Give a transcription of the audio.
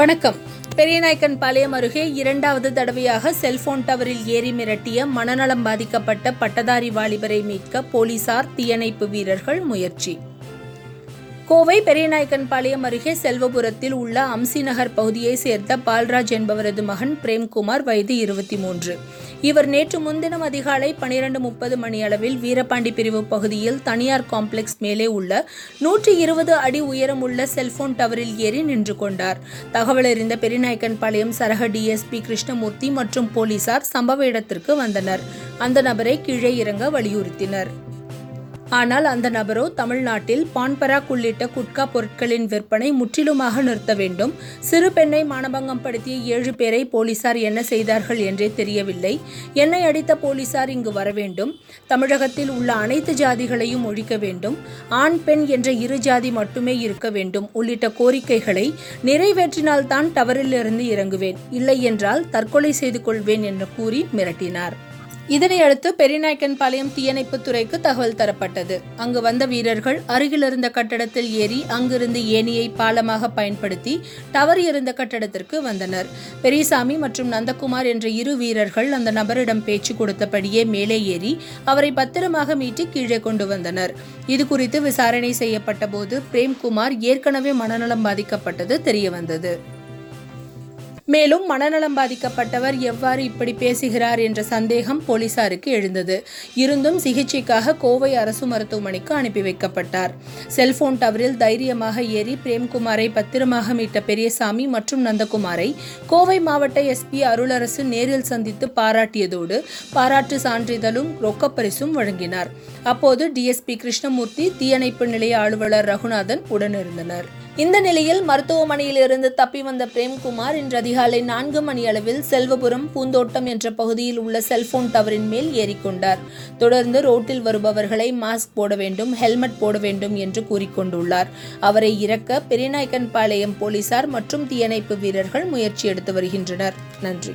வணக்கம். பெரியநாயக்கன் பாளையம் அருகே இரண்டாவது தடவையாக செல்போன் டவரில் ஏறி மிரட்டிய மனநலம் பாதிக்கப்பட்ட பட்டதாரி வாலிபரை மீட்க போலீசார் தீயணைப்பு வீரர்கள் முயற்சி. கோவை பெரியநாயக்கன் பாளையம் அருகே செல்வபுரத்தில் உள்ள அம்சி நகர் பகுதியைச் சேர்ந்த பால்ராஜ் என்பவரது மகன் பிரேம்குமார் வயது இருபத்தி மூன்று. இவர் நேற்று முன்தினம் அதிகாலை பனிரெண்டு முப்பது மணியளவில் வீரபாண்டி பிரிவு பகுதியில் தனியார் காம்ப்ளெக்ஸ் மேலே உள்ள நூற்றி இருபது அடி உயரமுள்ள செல்போன் டவரில் ஏறி நின்று கொண்டார். தகவல் அறிந்த பெரிநாயக்கன் பாளையம் சரக டிஎஸ்பி கிருஷ்ணமூர்த்தி மற்றும் போலீசார் சம்பவ இடத்திற்கு வந்தனர். அந்த நபரை கீழே இறங்க வலியுறுத்தினர். ஆனால் அந்த நபரோ தமிழ்நாட்டில் பான்பராக் உள்ளிட்ட குட்கா பொருட்களின் விற்பனை முற்றிலுமாக நிறுத்த வேண்டும். சிறு பெண்ணை மானபங்கம் படுத்திய ஏழு பேரை போலீசார் என்ன செய்தார்கள் என்றே தெரியவில்லை. என்னை அடித்த போலீசார் இங்கு வர வேண்டும். தமிழகத்தில் உள்ள அனைத்து ஜாதிகளையும் ஒழிக்க வேண்டும். ஆண் பெண் என்ற இரு ஜாதி மட்டுமே இருக்க வேண்டும். உள்ளிட்ட கோரிக்கைகளை நிறைவேற்றினால்தான் டவரிலிருந்து இறங்குவேன். இல்லை என்றால் தற்கொலை செய்து கொள்வேன் என்று கூறி மிரட்டினார். இதனையடுத்து பெரியநாயக்கன் பாளையம் துறைக்கு தகவல் தரப்பட்டது. அங்கு வந்த வீரர்கள் அருகில் இருந்த கட்டடத்தில் ஏறி அங்கிருந்து ஏணியை பாலமாக பயன்படுத்தி டவர் இருந்த கட்டடத்திற்கு வந்தனர். பெரியசாமி மற்றும் நந்தகுமார் என்ற இரு வீரர்கள் அந்த நபரிடம் பேச்சு கொடுத்தபடியே மேலே ஏறி அவரை பத்திரமாக மீட்டு கீழே கொண்டு வந்தனர். இது குறித்து விசாரணை செய்யப்பட்ட போது பிரேம்குமார் ஏற்கனவே மனநலம் பாதிக்கப்பட்டது தெரியவந்தது. மேலும் மனநலம் பாதிக்கப்பட்டவர் எவ்வாறு இப்படி பேசுகிறார் என்ற சந்தேகம் போலீசாருக்கு எழுந்தது. இருந்தும் சிகிச்சைக்காக கோவை அரசு மருத்துவமனைக்கு அனுப்பி வைக்கப்பட்டார். செல்போன் டவரில் தைரியமாக ஏறி பிரேம்குமாரை பத்திரமாக மீட்ட பெரியசாமி மற்றும் நந்தகுமாரை கோவை மாவட்ட எஸ்பி அருளரசு நேரில் சந்தித்து பாராட்டியதோடு பாராட்டு சான்றிதழும் ரொக்கப்பரிசும் வழங்கினார். அப்போது டிஎஸ்பி கிருஷ்ணமூர்த்தி தீயணைப்பு நிலைய அலுவலர் ரகுநாதன் உடனிருந்தனர். இந்த நிலையில் மருத்துவமனையில் இருந்து தப்பி வந்த பிரேம்குமார் இன்று அதிகாலை நான்கு மணி அளவில் செல்வபுரம் பூந்தோட்டம் என்ற பகுதியில் உள்ள செல்போன் டவரின் மேல் ஏறிக்கொண்டார். தொடர்ந்து ரோட்டில் வருபவர்களை மாஸ்க் போட வேண்டும் ஹெல்மெட் போட வேண்டும் என்று கூறிக்கொண்டுள்ளார். அவரை இறக்க பெரியநாயக்கன்பாளையம் போலீசார் மற்றும் தீயணைப்பு வீரர்கள் முயற்சி எடுத்து வருகின்றனர். நன்றி.